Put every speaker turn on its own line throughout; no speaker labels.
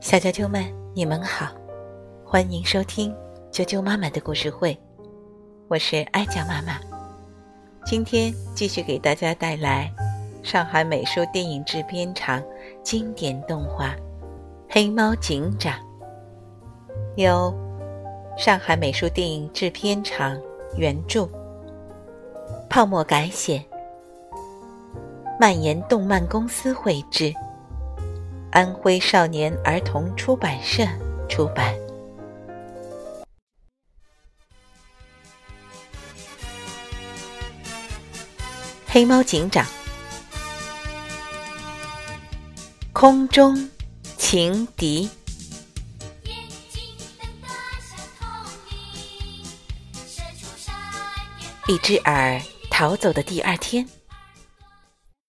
小啾啾们，你们好，欢迎收听啾啾妈妈的故事会，我是艾酱妈妈。今天继续给大家带来上海美术电影制片厂经典动画《黑猫警长》，由上海美术电影制片厂原著，泡沫改写，蔓延动漫公司绘制。安徽少年儿童出版社出版《黑猫警长》空中情敌。一只耳逃走的第二天，《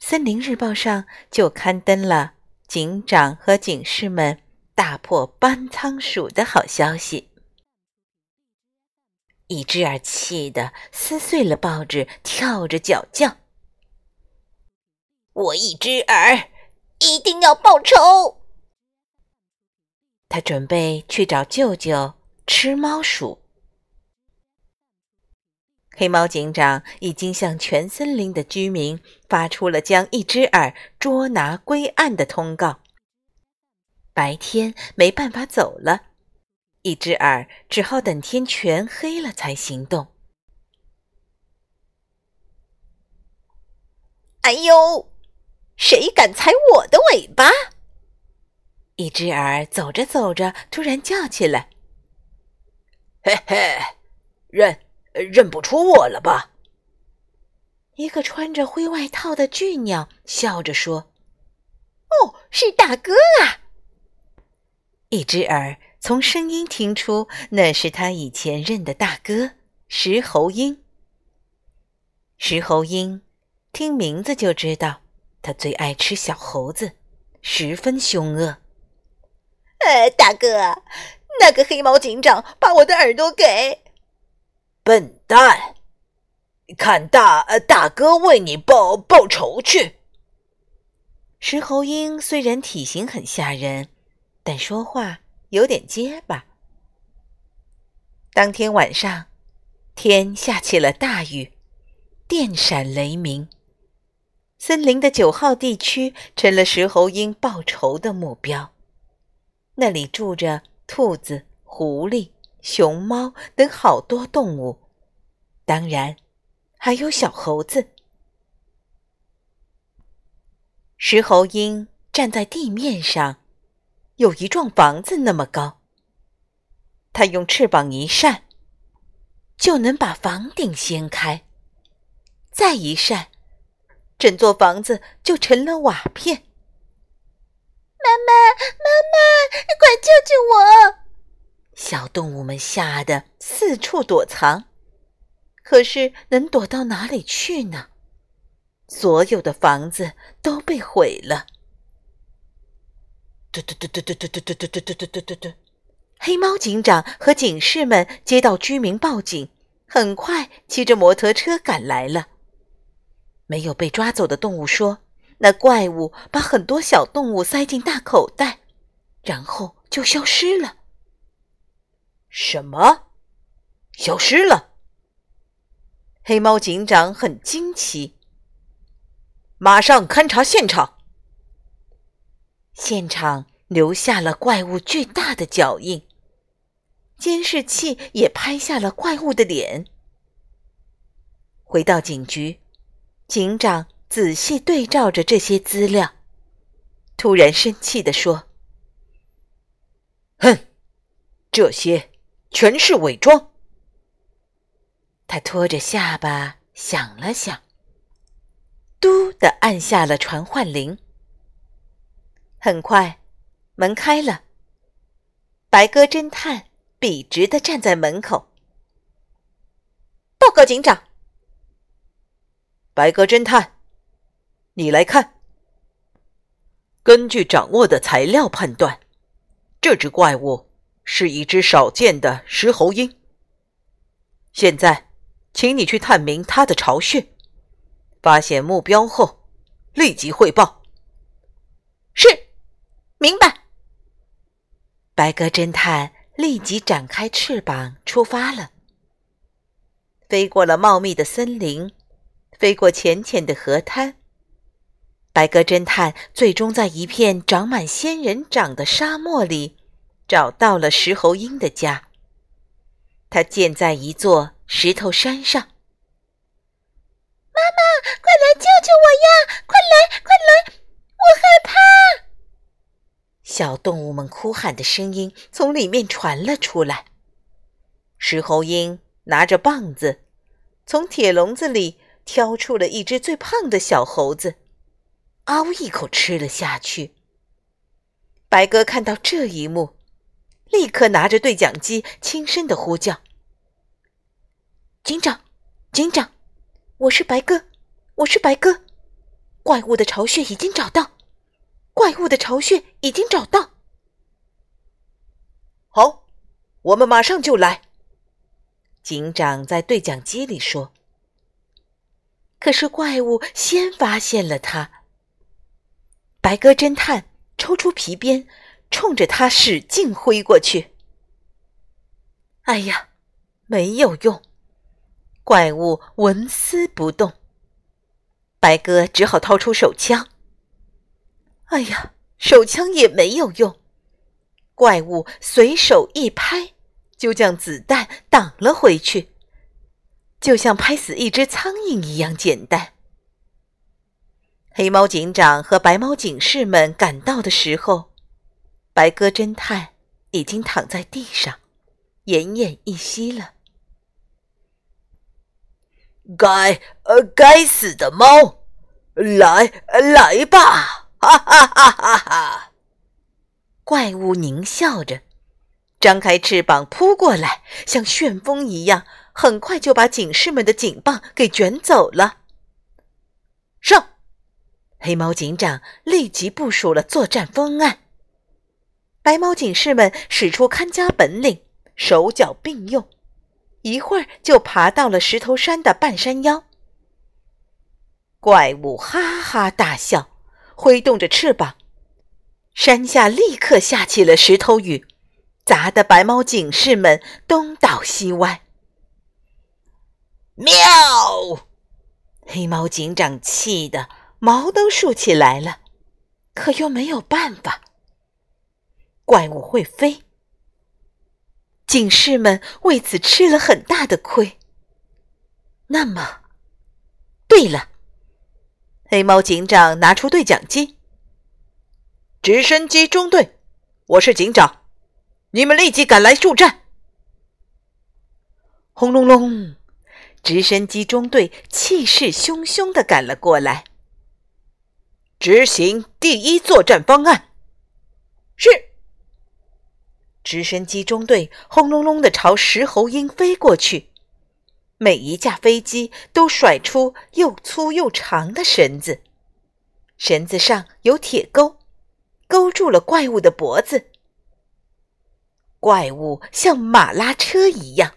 森林日报》上就刊登了。警长和警士们大破搬仓鼠的好消息，一只耳气得撕碎了报纸，跳着脚叫：“
我一只耳一定要报仇！”
他准备去找舅舅吃猫鼠。黑猫警长已经向全森林的居民发出了将一只耳捉拿归案的通告。白天没办法走了，一只耳只好等天全黑了才行动。
哎呦，谁敢踩我的尾巴？
一只耳走着走着，突然叫起来：“
嘿嘿，认。”认不出我了吧？
一个穿着灰外套的巨鸟笑着说：“
哦，是大哥啊！”
一只耳从声音听出那是他以前认的大哥石猴鹰。石猴鹰听名字就知道，他最爱吃小猴子，十分凶恶。
呃，大哥，那个黑猫警长把我的耳朵给……
笨蛋！看大大哥为你报报仇去。
石猴鹰虽然体型很吓人，但说话有点结巴。当天晚上，天下起了大雨，电闪雷鸣，森林的九号地区成了石猴鹰报仇的目标。那里住着兔子、狐狸。熊猫等好多动物，当然还有小猴子。石猴鹰站在地面上，有一幢房子那么高。它用翅膀一扇，就能把房顶掀开；再一扇，整座房子就成了瓦片。
妈妈，妈妈，快救救我！
小动物们吓得四处躲藏，可是能躲到哪里去呢？所有的房子都被毁了。嘟嘟嘟嘟嘟嘟嘟嘟嘟嘟嘟嘟嘟嘟！黑猫警长和警士们接到居民报警，很快骑着摩托车赶来了。没有被抓走的动物说：“那怪物把很多小动物塞进大口袋，然后就消失了。”
什么？消失了？
黑猫警长很惊奇。
马上勘察现场。
现场留下了怪物巨大的脚印，监视器也拍下了怪物的脸。回到警局，警长仔细对照着这些资料，突然生气地说：“
哼，这些。”全是伪装。
他拖着下巴想了想，嘟的按下了传唤铃。很快，门开了。白鸽侦探笔直的站在门口。
报告警长。
白鸽侦探，你来看。根据掌握的材料判断，这只怪物。是一只少见的石猴鹰。现在，请你去探明它的巢穴，发现目标后立即汇报。
是，明白。
白鸽侦探立即展开翅膀出发了，飞过了茂密的森林，飞过浅浅的河滩。白鸽侦探最终在一片长满仙人掌的沙漠里，找到了石猴鹰的家。他建在一座石头山上。
妈妈，快来救救我呀！快来，快来，我害怕！
小动物们哭喊的声音从里面传了出来。石猴鹰拿着棒子，从铁笼子里挑出了一只最胖的小猴子。嗷一口吃了下去。白鸽看到这一幕，立刻拿着对讲机轻声的呼叫：“警长，警长，我是白鸽，我是白鸽，怪物的巢穴已经找到，怪物的巢穴已经找到。
好，我们马上就来。”
警长在对讲机里说。可是怪物先发现了他。白鸽侦探抽出皮鞭，冲着他使劲挥过去。哎呀，没有用，怪物纹丝不动。白鸽只好掏出手枪。哎呀，手枪也没有用，怪物随手一拍，就将子弹挡了回去，就像拍死一只苍蝇一样简单。黑猫警长和白猫警士们赶到的时候，白鸽侦探已经躺在地上，奄奄一息了。
该呃，该死的猫，来来吧！哈哈哈哈哈！
怪物狞笑着，张开翅膀扑过来，像旋风一样，很快就把警士们的警棒给卷走了。上！黑猫警长立即部署了作战方案。白猫警士们使出看家本领，手脚并用，一会儿就爬到了石头山的半山腰。怪物哈哈大笑，挥动着翅膀，山下立刻下起了石头雨，砸得白猫警士们东倒西歪。
喵！
黑猫警长气得。毛都竖起来了，可又没有办法。怪物会飞，警士们为此吃了很大的亏。那么，对了，黑猫警长拿出对讲机：“
直升机中队，我是警长，你们立即赶来助战。”
轰隆隆，直升机中队气势汹汹的赶了过来。
执行第一作战方案。
是。直升机中队轰隆隆的朝石猴鹰飞过去，每一架飞机都甩出又粗又长的绳子，绳子上有铁钩，勾住了怪物的脖子。怪物像马拉车一样，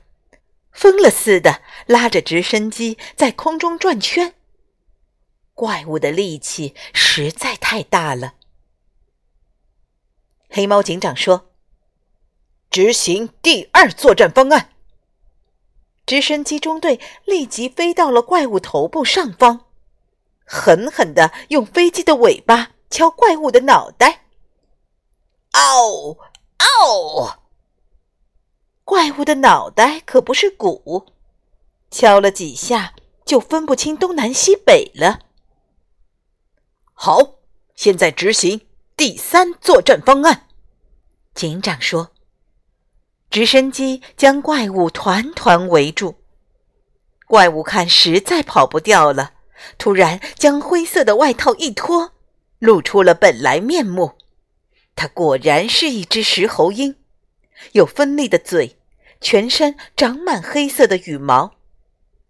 疯了似的拉着直升机在空中转圈。怪物的力气实在太大了。黑猫警长说：“
执行第二作战方案。”
直升机中队立即飞到了怪物头部上方，狠狠的用飞机的尾巴敲怪物的脑袋。
嗷嗷！
怪物的脑袋可不是鼓，敲了几下就分不清东南西北了。
好，现在执行第三作战方案。
警长说：“直升机将怪物团团围住，怪物看实在跑不掉了，突然将灰色的外套一脱，露出了本来面目。它果然是一只石猴鹰，有锋利的嘴，全身长满黑色的羽毛，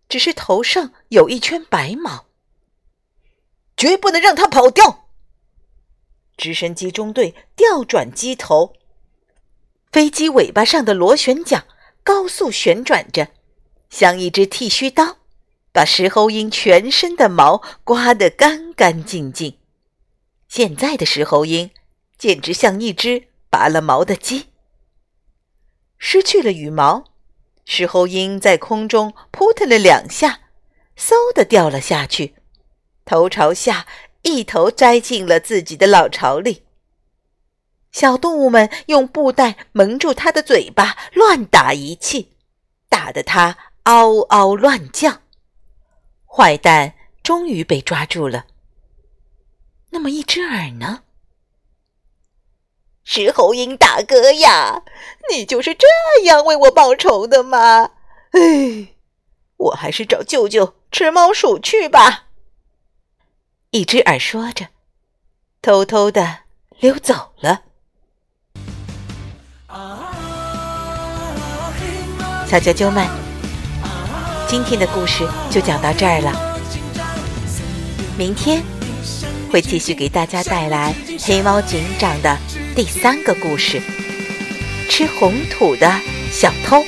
只是头上有一圈白毛。”
绝不能让他跑掉！
直升机中队调转机头，飞机尾巴上的螺旋桨高速旋转着，像一只剃须刀，把石猴鹰全身的毛刮得干干净净。现在的石猴鹰简直像一只拔了毛的鸡。失去了羽毛，石猴鹰在空中扑腾了两下，嗖的掉了下去，头朝下，一头栽进了自己的老巢里。小动物们用布袋蒙住它的嘴巴，乱打一气，打得它嗷嗷乱叫。坏蛋终于被抓住了。那么，一只耳呢？
石猴鹰大哥呀，你就是这样为我报仇的吗？
哎，我还是找舅舅吃猫鼠去吧。一只耳说着，偷偷的溜走了。小啾啾们，今天的故事就讲到这儿了。明天会继续给大家带来黑猫警长的第三个故事——吃红土的小偷。